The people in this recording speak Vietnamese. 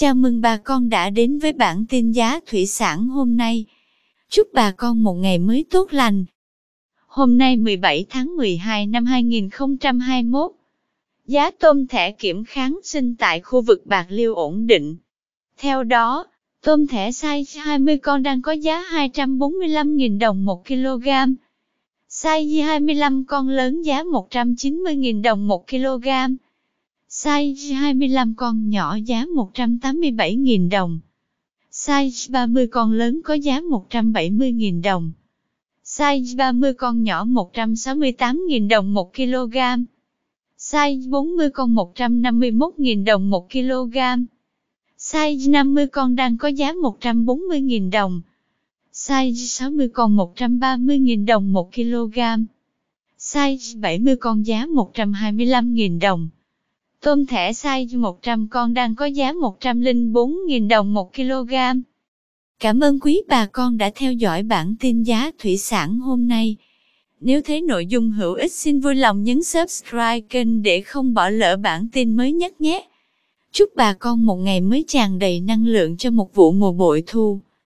Chào mừng bà con đã đến với bản tin giá thủy sản hôm nay. Chúc bà con một ngày mới tốt lành. Hôm nay 17 tháng 12 năm 2021, giá tôm thẻ kiểm kháng sinh tại khu vực Bạc Liêu ổn định. Theo đó, tôm thẻ size 20 con đang có giá 245.000 đồng 1 kg. Size 25 con lớn giá 190.000 đồng 1 kg. Size 25 con nhỏ giá 187.000 đồng. Size 30 con lớn có giá 170.000 đồng. Size 30 con nhỏ 168.000 đồng 1 kg. Size 40 con 151.000 đồng 1 kg. Size 50 con đang có giá 140.000 đồng. Size 60 con 130.000 đồng 1 kg. Size 70 con giá 125.000 đồng. Tôm thẻ size 100 con đang có giá 104.000 đồng 1 kg. Cảm ơn quý bà con đã theo dõi bản tin giá thủy sản hôm nay. Nếu thấy nội dung hữu ích, xin vui lòng nhấn subscribe kênh để không bỏ lỡ bản tin mới nhất nhé. Chúc bà con một ngày mới tràn đầy năng lượng cho một vụ mùa bội thu.